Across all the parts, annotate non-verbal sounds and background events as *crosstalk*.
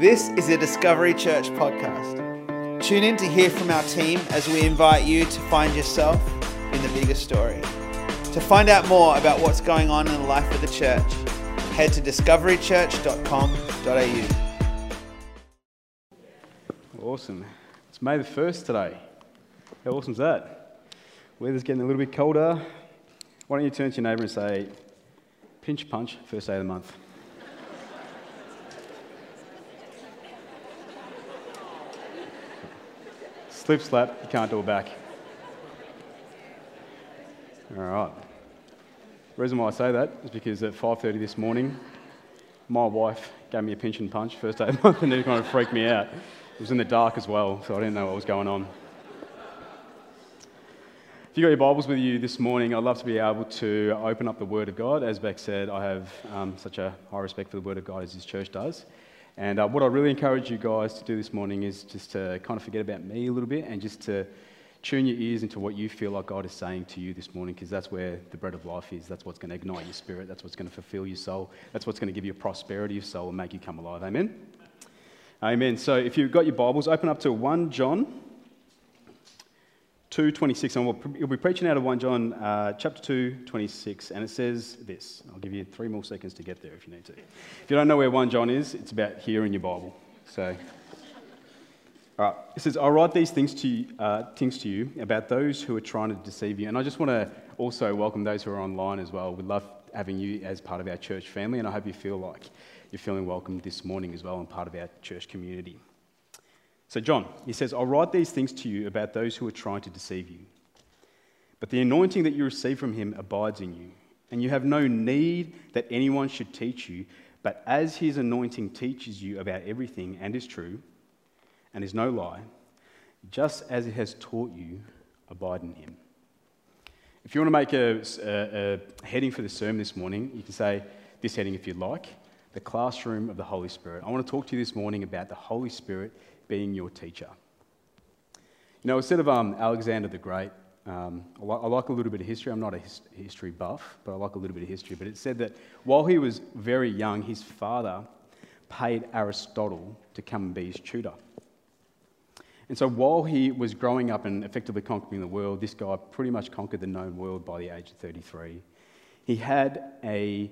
This is a Discovery Church podcast. Tune in to hear from our team as we invite you to find yourself in the bigger story. To find out more about what's going on in the life of the church, head to discoverychurch.com.au. Awesome. It's May the 1st today. How awesome is that? Weather's getting a little bit colder. Why don't you turn to your neighbour and say, pinch punch, first day of the month. Slip slap, you can't do it back. All right. The reason why I say that is because at 5.30 this morning, my wife gave me a pinch and punch first day of the *laughs* month and it kind of freaked me out. It was in the dark as well, so I didn't know what was going on. If you've got your Bibles with you this morning, I'd love to be able to open up the Word of God. As Beck said, I have um, such a high respect for the Word of God as this church does. And uh, what I really encourage you guys to do this morning is just to kind of forget about me a little bit and just to tune your ears into what you feel like God is saying to you this morning, because that's where the bread of life is. That's what's going to ignite your spirit. That's what's going to fulfill your soul. That's what's going to give you prosperity of soul and make you come alive. Amen? Amen. So if you've got your Bibles, open up to 1 John 2.26. And we'll, we'll be preaching out of 1 John uh, chapter 2, 26. And it says this. I'll give you three more seconds to get there if you need to. If you don't know where 1 John is, it's about here in your Bible. So... All right. It says, I write these things to, uh, things to you about those who are trying to deceive you. And I just want to also welcome those who are online as well. We love having you as part of our church family, and I hope you feel like you're feeling welcome this morning as well and part of our church community. So, John, he says, I'll write these things to you about those who are trying to deceive you. But the anointing that you receive from him abides in you, and you have no need that anyone should teach you, but as his anointing teaches you about everything and is true, and is no lie, just as it has taught you, abide in him. If you want to make a, a, a, heading for the sermon this morning, you can say this heading if you'd like the classroom of the Holy Spirit. I want to talk to you this morning about the Holy Spirit being your teacher. You know, instead of um, Alexander the Great, um, I, like, I, like, a little bit of history. I'm not a his, history buff, but I like a little bit of history. But it said that while he was very young, his father paid Aristotle to come and be his tutor. And so while he was growing up and effectively conquering the world, this guy pretty much conquered the known world by the age of 33. He had a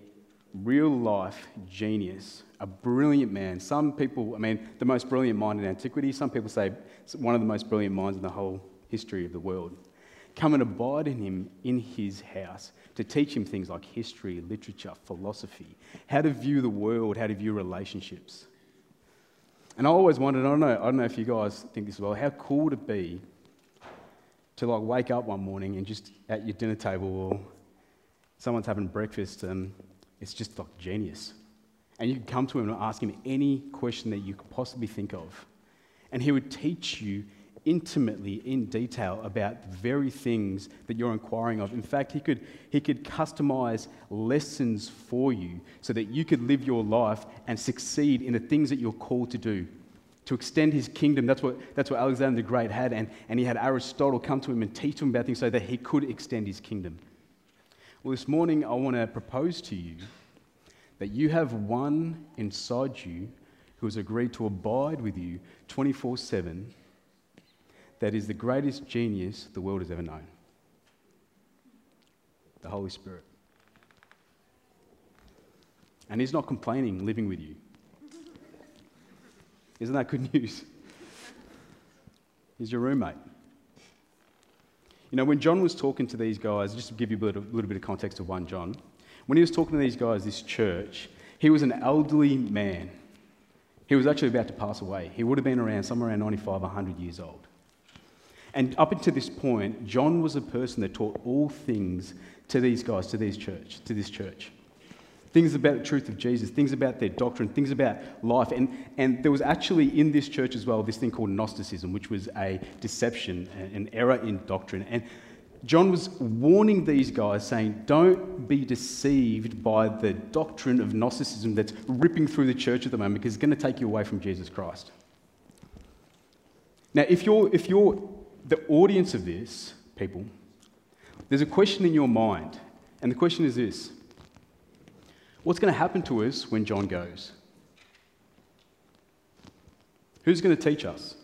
real life genius, a brilliant man. Some people, I mean, the most brilliant mind in antiquity, some people say one of the most brilliant minds in the whole history of the world. Come and abide in him in his house to teach him things like history, literature, philosophy, how to view the world, how to view relationships. And I always wondered, I don't know, I don't know if you guys think this as well, how cool would it be to like wake up one morning and just at your dinner table or someone's having breakfast and it's just like genius. And you could come to him and ask him any question that you could possibly think of. And he would teach you intimately, in detail, about the very things that you're inquiring of. In fact, he could, he could customize lessons for you so that you could live your life and succeed in the things that you're called to do. To extend his kingdom, that's what, that's what Alexander the Great had. And, and he had Aristotle come to him and teach him about things so that he could extend his kingdom. Well, this morning I want to propose to you that you have one inside you who has agreed to abide with you 24 7 that is the greatest genius the world has ever known the Holy Spirit. And He's not complaining living with you. Isn't that good news? He's your roommate. You know, when John was talking to these guys, just to give you a little, little bit of context of 1 John, when he was talking to these guys, this church, he was an elderly man. He was actually about to pass away. He would have been around somewhere around 95, 100 years old. And up until this point, John was a person that taught all things to these guys, to these church, to this church. Things about the truth of Jesus, things about their doctrine, things about life. And, and there was actually in this church as well this thing called Gnosticism, which was a deception, an error in doctrine. And John was warning these guys, saying, Don't be deceived by the doctrine of Gnosticism that's ripping through the church at the moment because it's going to take you away from Jesus Christ. Now, if you're, if you're the audience of this, people, there's a question in your mind, and the question is this What's going to happen to us when John goes? Who's going to teach us?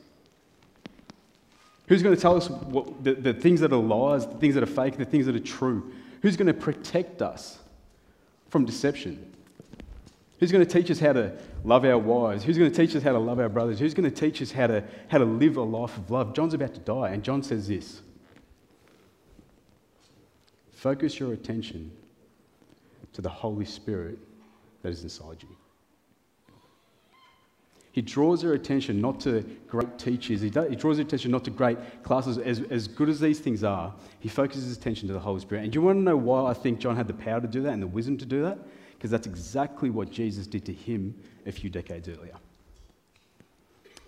Who's going to tell us what, the, the things that are lies, the things that are fake, the things that are true? Who's going to protect us from deception? Who's going to teach us how to love our wives? Who's going to teach us how to love our brothers? Who's going to teach us how to, how to live a life of love? John's about to die, and John says this Focus your attention to the Holy Spirit that is inside you. He draws their attention not to great teachers, he, does, he draws their attention not to great classes. As, as good as these things are, he focuses his attention to the Holy Spirit. And do you want to know why I think John had the power to do that and the wisdom to do that? Because that's exactly what Jesus did to him a few decades earlier.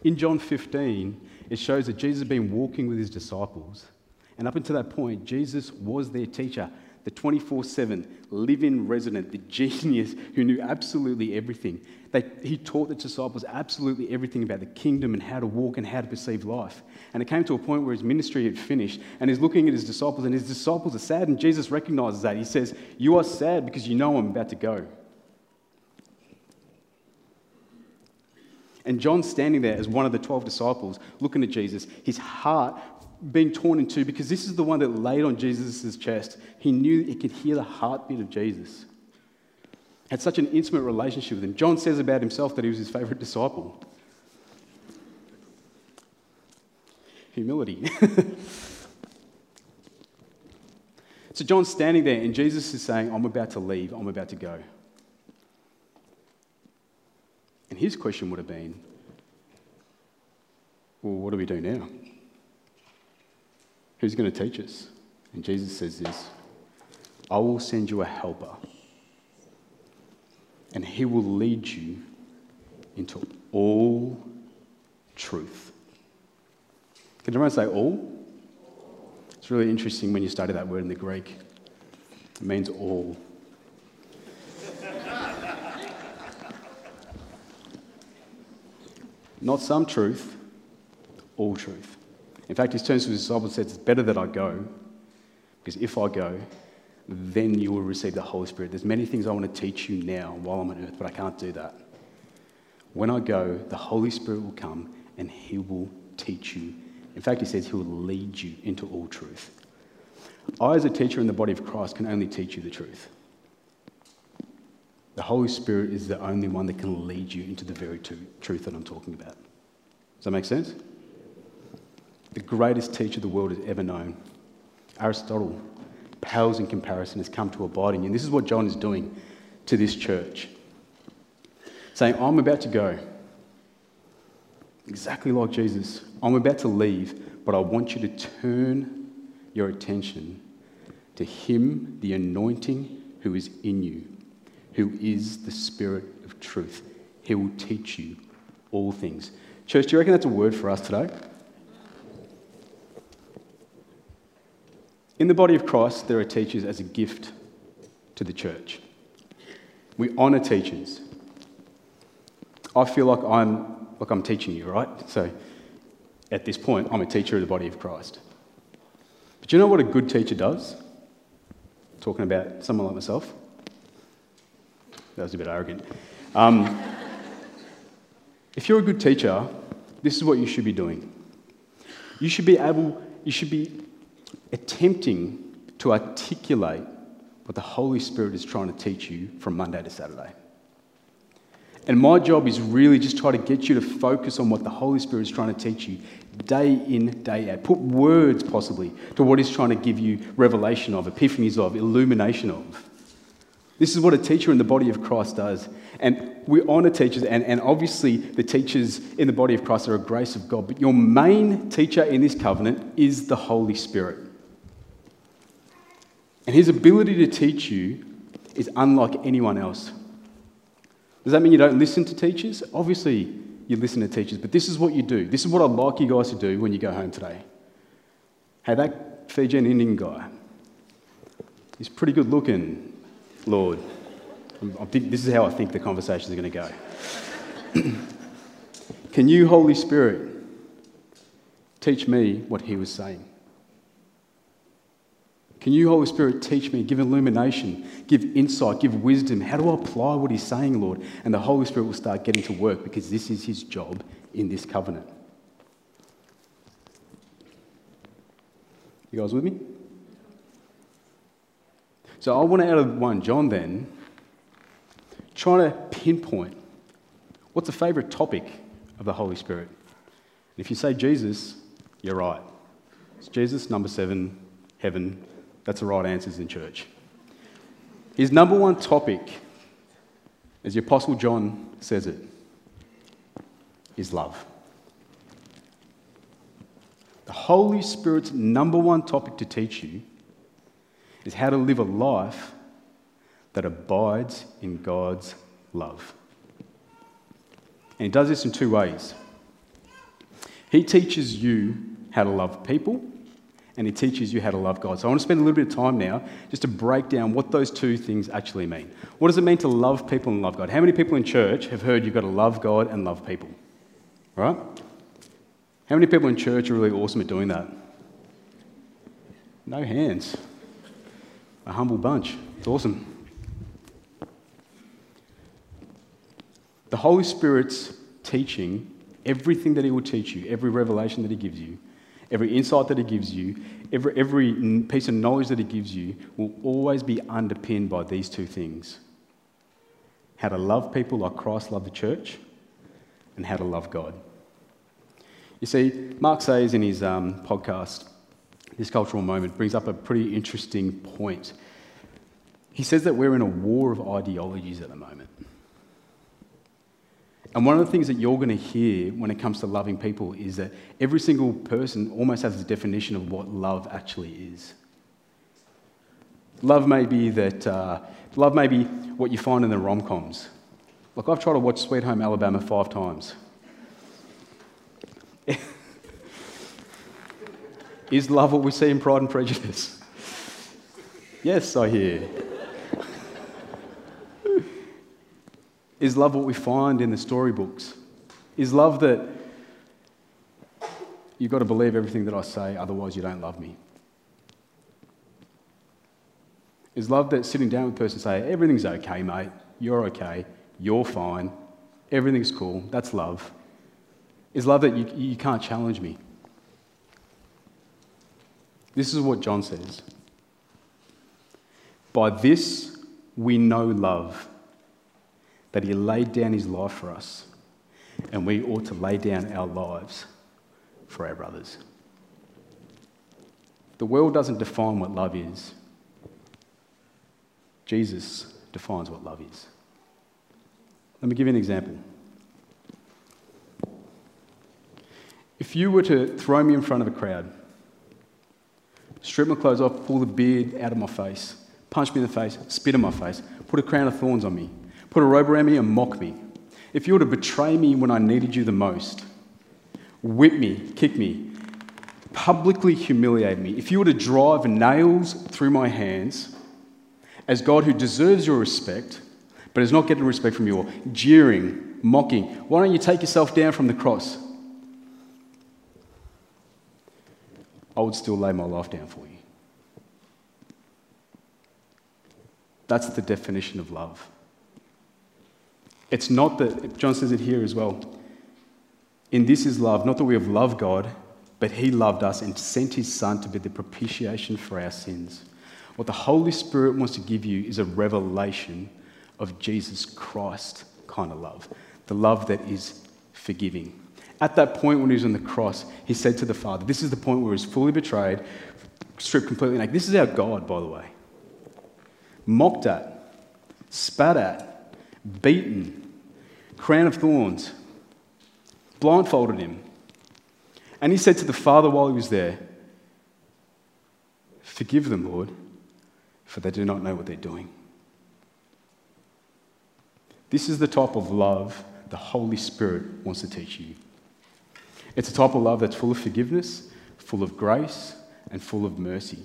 In John 15, it shows that Jesus had been walking with his disciples. And up until that point, Jesus was their teacher the 24 7 live in resident, the genius who knew absolutely everything. They, he taught the disciples absolutely everything about the kingdom and how to walk and how to perceive life. And it came to a point where his ministry had finished, and he's looking at his disciples, and his disciples are sad, and Jesus recognizes that. He says, You are sad because you know I'm about to go. And John's standing there as one of the 12 disciples, looking at Jesus, his heart being torn in two because this is the one that laid on Jesus' chest. He knew he could hear the heartbeat of Jesus. Had such an intimate relationship with him. John says about himself that he was his favorite disciple. Humility. *laughs* so John's standing there, and Jesus is saying, I'm about to leave, I'm about to go. And his question would have been, Well, what do we do now? Who's going to teach us? And Jesus says this I will send you a helper, and he will lead you into all truth. Can everyone say all? It's really interesting when you study that word in the Greek. It means all. *laughs* Not some truth, all truth. In fact, he turns to his disciples and says, It's better that I go, because if I go, then you will receive the Holy Spirit. There's many things I want to teach you now while I'm on earth, but I can't do that. When I go, the Holy Spirit will come and he will teach you. In fact, he says he will lead you into all truth. I, as a teacher in the body of Christ, can only teach you the truth. The Holy Spirit is the only one that can lead you into the very truth that I'm talking about. Does that make sense? The greatest teacher the world has ever known. Aristotle pales in comparison, has come to abide in you. And this is what John is doing to this church. Saying, I'm about to go. Exactly like Jesus. I'm about to leave, but I want you to turn your attention to Him, the anointing who is in you, who is the Spirit of truth. He will teach you all things. Church, do you reckon that's a word for us today? In the body of Christ, there are teachers as a gift to the church. We honour teachers. I feel like I'm, like I'm teaching you, right? So at this point, I'm a teacher of the body of Christ. But you know what a good teacher does? Talking about someone like myself. That was a bit arrogant. Um, if you're a good teacher, this is what you should be doing. You should be able, you should be attempting to articulate what the Holy Spirit is trying to teach you from Monday to Saturday. And my job is really just try to get you to focus on what the Holy Spirit is trying to teach you day in, day out. Put words, possibly, to what He's trying to give you revelation of, epiphanies of, illumination of. This is what a teacher in the body of Christ does. And we honour teachers, and, and obviously the teachers in the body of Christ are a grace of God. But your main teacher in this covenant is the Holy Spirit. And his ability to teach you is unlike anyone else. Does that mean you don't listen to teachers? Obviously, you listen to teachers, but this is what you do. This is what I'd like you guys to do when you go home today. Hey, that Fijian Indian guy, he's pretty good looking, Lord. This is how I think the conversation is going to go. *clears throat* Can you, Holy Spirit, teach me what he was saying? Can you, Holy Spirit, teach me, give illumination, give insight, give wisdom? How do I apply what He's saying, Lord? And the Holy Spirit will start getting to work because this is His job in this covenant. You guys with me? So I want to, out of 1 John then, try to pinpoint what's the favourite topic of the Holy Spirit. And if you say Jesus, you're right. It's Jesus, number seven, heaven. That's the right answers in church. His number one topic, as the Apostle John says it, is love. The Holy Spirit's number one topic to teach you is how to live a life that abides in God's love. And he does this in two ways. He teaches you how to love people, and he teaches you how to love God. So I want to spend a little bit of time now just to break down what those two things actually mean. What does it mean to love people and love God? How many people in church have heard you've got to love God and love people? Right? How many people in church are really awesome at doing that? No hands. A humble bunch. It's awesome. The Holy Spirit's teaching, everything that He will teach you, every revelation that He gives you, every insight that He gives you, every, every piece of knowledge that He gives you will always be underpinned by these two things how to love people like Christ loved the church, and how to love God. You see, Mark Sayers in his um, podcast, This Cultural Moment, brings up a pretty interesting point. He says that we're in a war of ideologies at the moment. And one of the things that you're going to hear when it comes to loving people is that every single person almost has a definition of what love actually is. Love may be that, uh, love may be what you find in the rom coms. Like, I've tried to watch Sweet Home Alabama five times. *laughs* is love what we see in Pride and Prejudice? *laughs* yes, I hear. Is love what we find in the storybooks? Is love that you've got to believe everything that I say, otherwise, you don't love me? Is love that sitting down with a person and say, everything's okay, mate, you're okay, you're fine, everything's cool, that's love? Is love that you, you can't challenge me? This is what John says. By this we know love that he laid down his life for us, and we ought to lay down our lives for our brothers. The world doesn't define what love is, Jesus defines what love is. Let me give you an example. If you were to throw me in front of a crowd, strip my clothes off, pull the beard out of my face, punch me in the face, spit in my face, put a crown of thorns on me, put a robe around me and mock me, if you were to betray me when I needed you the most, whip me, kick me, publicly humiliate me, if you were to drive nails through my hands, as God who deserves your respect, but is not getting respect from you, or jeering, mocking, why don't you take yourself down from the cross? I would still lay my life down for you. That's the definition of love. It's not that, John says it here as well. In this is love, not that we have loved God, but He loved us and sent His Son to be the propitiation for our sins. What the Holy Spirit wants to give you is a revelation of Jesus Christ kind of love, the love that is forgiving. At that point when he was on the cross, he said to the Father, This is the point where he was fully betrayed, stripped completely naked. This is our God, by the way. Mocked at, spat at, beaten, crown of thorns, blindfolded him. And he said to the Father while he was there, Forgive them, Lord, for they do not know what they're doing. This is the type of love the Holy Spirit wants to teach you. It's a type of love that's full of forgiveness, full of grace, and full of mercy.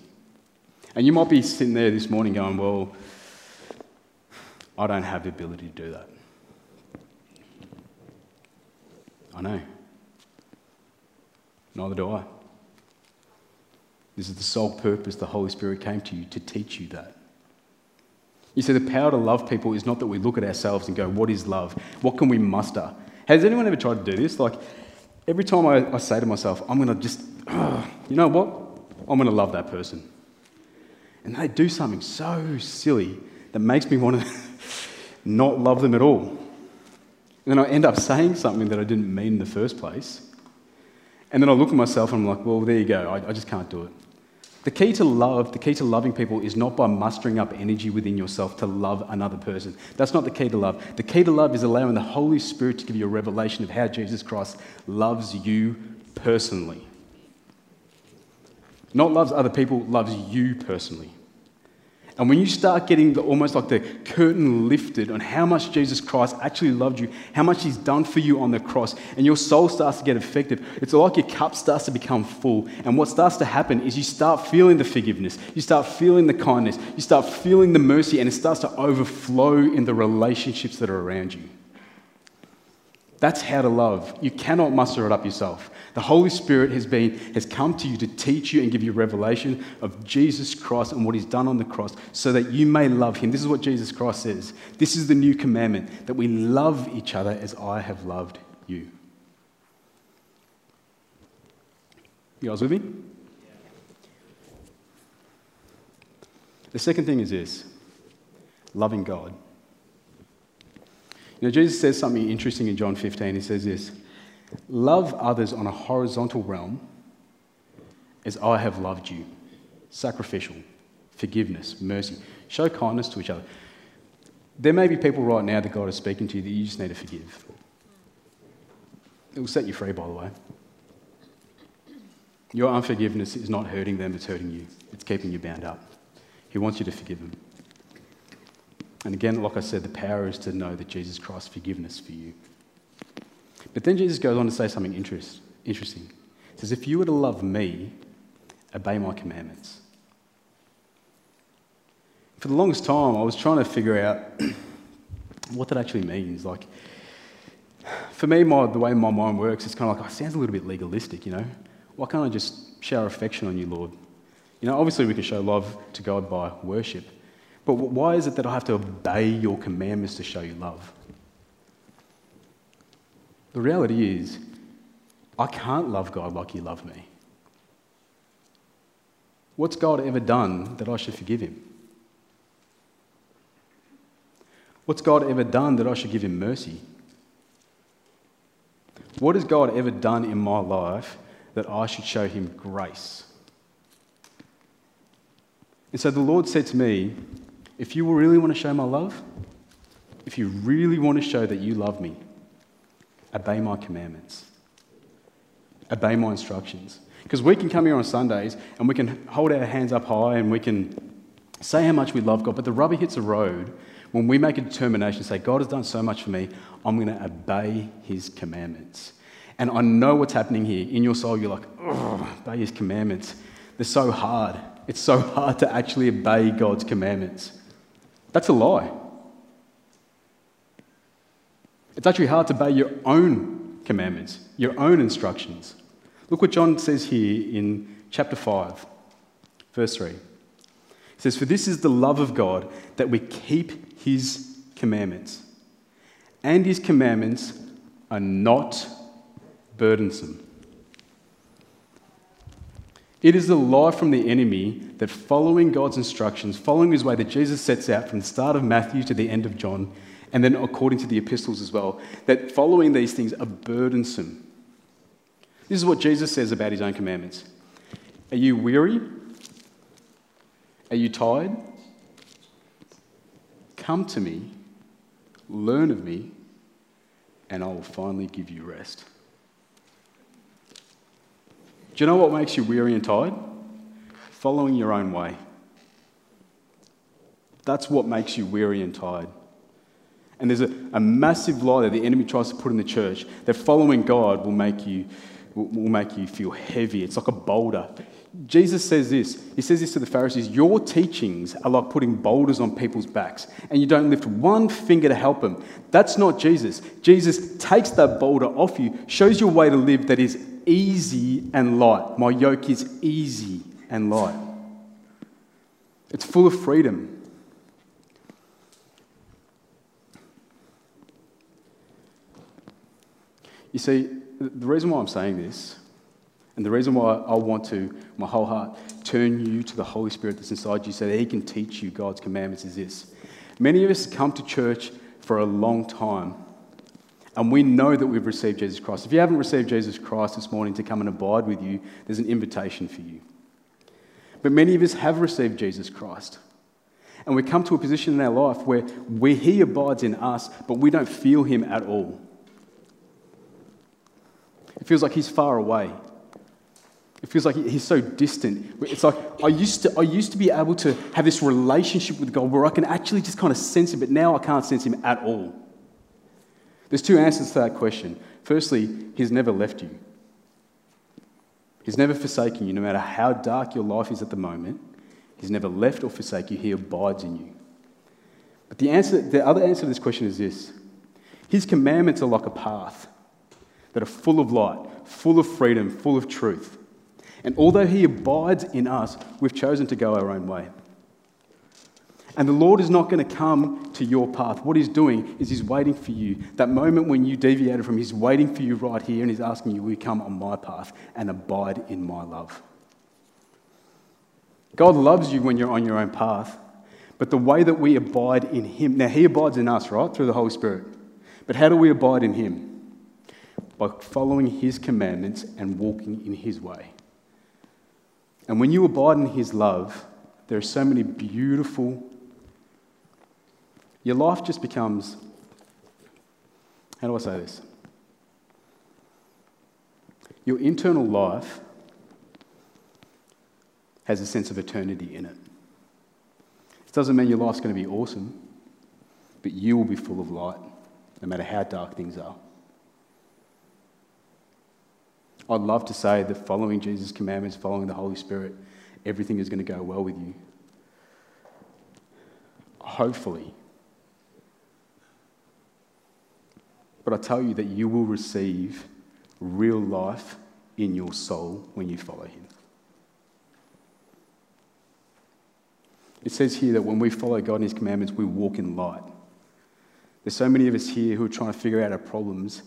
And you might be sitting there this morning going, Well, I don't have the ability to do that. I know. Neither do I. This is the sole purpose the Holy Spirit came to you to teach you that. You see, the power to love people is not that we look at ourselves and go, What is love? What can we muster? Has anyone ever tried to do this? Like, every time I, I say to myself, I'm going to just, oh, you know what? I'm going to love that person. And they do something so silly that makes me want to *laughs* not love them at all. And then I end up saying something that I didn't mean in the first place. And then I look at myself and I'm like, well, there you go. I, I just can't do it. The key to love, the key to loving people is not by mustering up energy within yourself to love another person. That's not the key to love. The key to love is allowing the Holy Spirit to give you a revelation of how Jesus Christ loves you personally. Not loves other people, loves you personally. And when you start getting the, almost like the curtain lifted on how much Jesus Christ actually loved you, how much He's done for you on the cross, and your soul starts to get affected, it's like your cup starts to become full. And what starts to happen is you start feeling the forgiveness, you start feeling the kindness, you start feeling the mercy, and it starts to overflow in the relationships that are around you. That's how to love. You cannot muster it up yourself. The Holy Spirit has, been, has come to you to teach you and give you revelation of Jesus Christ and what He's done on the cross so that you may love Him. This is what Jesus Christ says. This is the new commandment that we love each other as I have loved you. You guys with me? The second thing is this loving God. Know, Jesus says something interesting in John 15. He says this Love others on a horizontal realm as I have loved you. Sacrificial, forgiveness, mercy. Show kindness to each other. There may be people right now that God is speaking to you that you just need to forgive. It will set you free, by the way. Your unforgiveness is not hurting them, it's hurting you. It's keeping you bound up. He wants you to forgive them. And again, like I said, the power is to know that Jesus Christ's forgiveness for you. But then Jesus goes on to say something interest, interesting. He says, If you were to love me, obey my commandments. For the longest time, I was trying to figure out *clears throat* what that actually means. Like, for me, my, the way my mind works, it's kind of like, oh, it sounds a little bit legalistic, you know? Why can't I just shower affection on you, Lord? You know, obviously we can show love to God by worship, but why is it that I have to obey your commandments to show you love? The reality is, I can't love God like you love me. What's God ever done that I should forgive him? What's God ever done that I should give him mercy? What has God ever done in my life that I should show him grace? And so the Lord said to me, if you really want to show my love, if you really want to show that you love me, obey my commandments, obey my instructions. Because we can come here on Sundays and we can hold our hands up high and we can say how much we love God, but the rubber hits the road when we make a determination, say, God has done so much for me, I'm going to obey his commandments. And I know what's happening here. In your soul, you're like, obey his commandments. They're so hard. It's so *laughs* hard to actually obey God's commandments. That's a lie. It's actually hard to obey your own commandments, your own instructions. Look what John says here in chapter 5, verse 3. He says, For this is the love of God, that we keep his commandments. And his commandments are not burdensome. It is the lie from the enemy that following God's instructions, following his way that Jesus sets out from the start of Matthew to the end of John, and then according to the epistles as well, that following these things are burdensome. This is what Jesus says about his own commandments. Are you weary? Are you tired? Come to me, learn of me, and I will finally give you rest. Do you know what makes you weary and tired? Following your own way. That's what makes you weary and tired. And there's a, a massive lie that the enemy tries to put in the church that following God will make you will, make you feel heavy. It's like a boulder. Jesus says this. He says this to the Pharisees Your teachings are like putting boulders on people's backs, and you don't lift one finger to help them. That's not Jesus. Jesus takes that boulder off you, shows you a way to live that is easy and light. My yoke is easy and light. It's full of freedom. You see, the reason why I'm saying this, and the reason why I want to, my whole heart, turn you to the Holy Spirit that's inside you so that He can teach you God's commandments is this. Many of us come to church for a long time, and we know that we've received Jesus Christ. If you haven't received Jesus Christ this morning to come and abide with you, there's an invitation for you. But many of us have received Jesus Christ. And we come to a position in our life where, where He abides in us, but we don't feel Him at all. It feels like He's far away. It feels like He's so distant. It's like I used, to, I used to be able to have this relationship with God where I can actually just kind of sense Him, but now I can't sense Him at all. There's two answers to that question. Firstly, He's never left you. He's never forsaken you, no matter how dark your life is at the moment. He's never left or forsaken you. He abides in you. But the, answer, the other answer to this question is this His commandments are like a path that are full of light, full of freedom, full of truth. And although He abides in us, we've chosen to go our own way. And the Lord is not going to come to your path. What He's doing is He's waiting for you. That moment when you deviated from Him, He's waiting for you right here and He's asking you, Will you come on my path and abide in my love? God loves you when you're on your own path, but the way that we abide in Him, now He abides in us, right, through the Holy Spirit. But how do we abide in Him? By following His commandments and walking in His way. And when you abide in His love, there are so many beautiful your life just becomes, how do I say this? Your internal life has a sense of eternity in it. It doesn't mean your life's going to be awesome, but you will be full of light, no matter how dark things are. I'd love to say that following Jesus' commandments, following the Holy Spirit, everything is going to go well with you. Hopefully, But I tell you that you will receive real life in your soul when you follow him. It says here that when we follow God and his commandments, we walk in light. There's so many of us here who are trying to figure out our problems,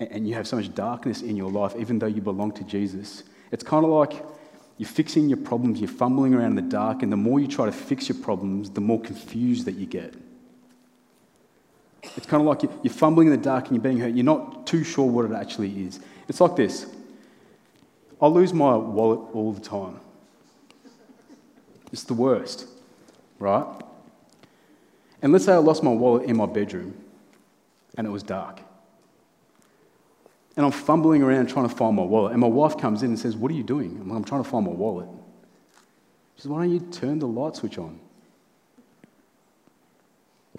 and you have so much darkness in your life, even though you belong to Jesus. It's kind of like you're fixing your problems, you're fumbling around in the dark, and the more you try to fix your problems, the more confused that you get. It's kind of like you're fumbling in the dark and you're being hurt. You're not too sure what it actually is. It's like this I lose my wallet all the time. It's the worst, right? And let's say I lost my wallet in my bedroom and it was dark. And I'm fumbling around trying to find my wallet. And my wife comes in and says, What are you doing? I'm, like, I'm trying to find my wallet. She says, Why don't you turn the light switch on?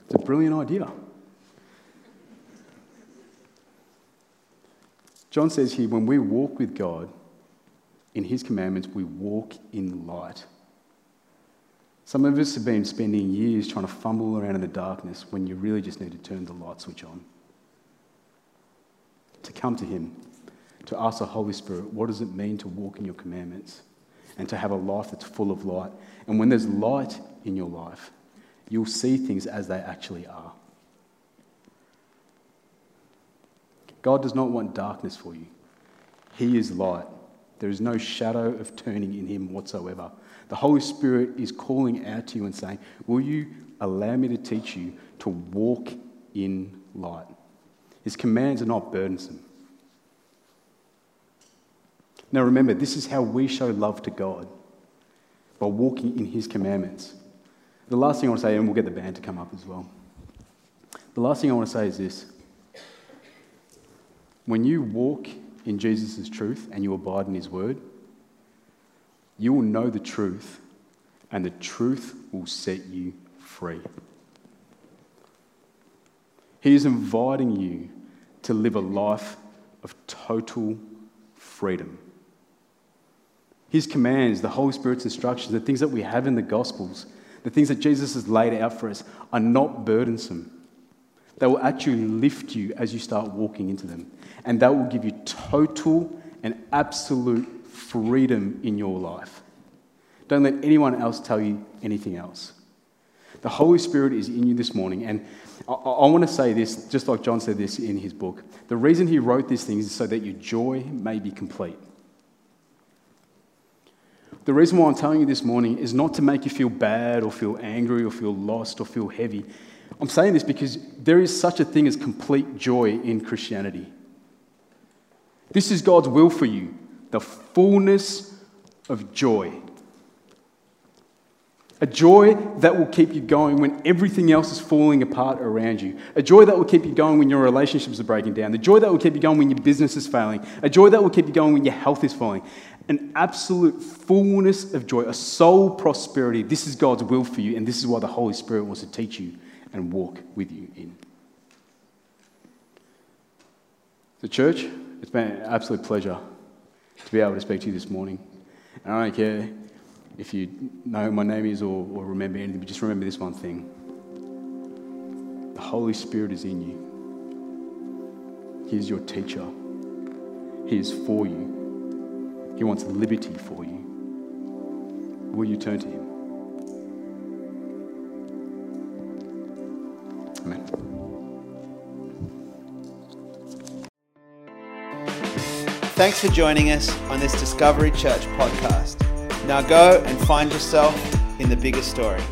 It's a brilliant idea. John says here when we walk with God in His commandments, we walk in light. Some of us have been spending years trying to fumble around in the darkness when you really just need to turn the light switch on. To come to Him, to ask the Holy Spirit, what does it mean to walk in your commandments? And to have a life that's full of light. And when there's light in your life, you'll see things as they actually are. God does not want darkness for you. He is light. There is no shadow of turning in him whatsoever. The Holy Spirit is calling out to you and saying, Will you allow me to teach you to walk in light? His commands are not burdensome. Now remember, this is how we show love to God by walking in His commandments. The last thing I want to say, and we'll get the band to come up as well. The last thing I want to say is this when you walk in Jesus' truth and you abide in his word, you will know the truth, and the truth will set you free. He is inviting you to live a life of total freedom. His commands, the Holy Spirit's instructions, the things that we have in the Gospels, the things that Jesus has laid out for us, are not burdensome. They will actually lift you as you start walking into them and that will give you total and absolute freedom in your life. Don't let anyone else tell you anything else. The Holy Spirit is in you this morning. And I, I want to say this, just like John said this in his book. The reason he wrote these things is so that your joy may be complete. The reason why I'm telling you this morning is not to make you feel bad or feel angry or feel lost or feel heavy. I'm saying this because there is such a thing as complete joy in Christianity. This is God's will for you the fullness of joy. A joy that will keep you going when everything else is falling apart around you. A joy that will keep you going when your relationships are breaking down. The joy that will keep you going when your business is failing. A joy that will keep you going when your health is falling. An absolute fullness of joy, a soul prosperity. This is God's will for you, and this is why the Holy Spirit wants to teach you and walk with you in. The church, it's been an absolute pleasure to be able to speak to you this morning. And I don't care if you know who my name is or, or remember anything, but just remember this one thing the Holy Spirit is in you. He is your teacher, He is for you. He wants liberty for you. Will you turn to Him? Thanks for joining us on this Discovery Church podcast. Now go and find yourself in the bigger story.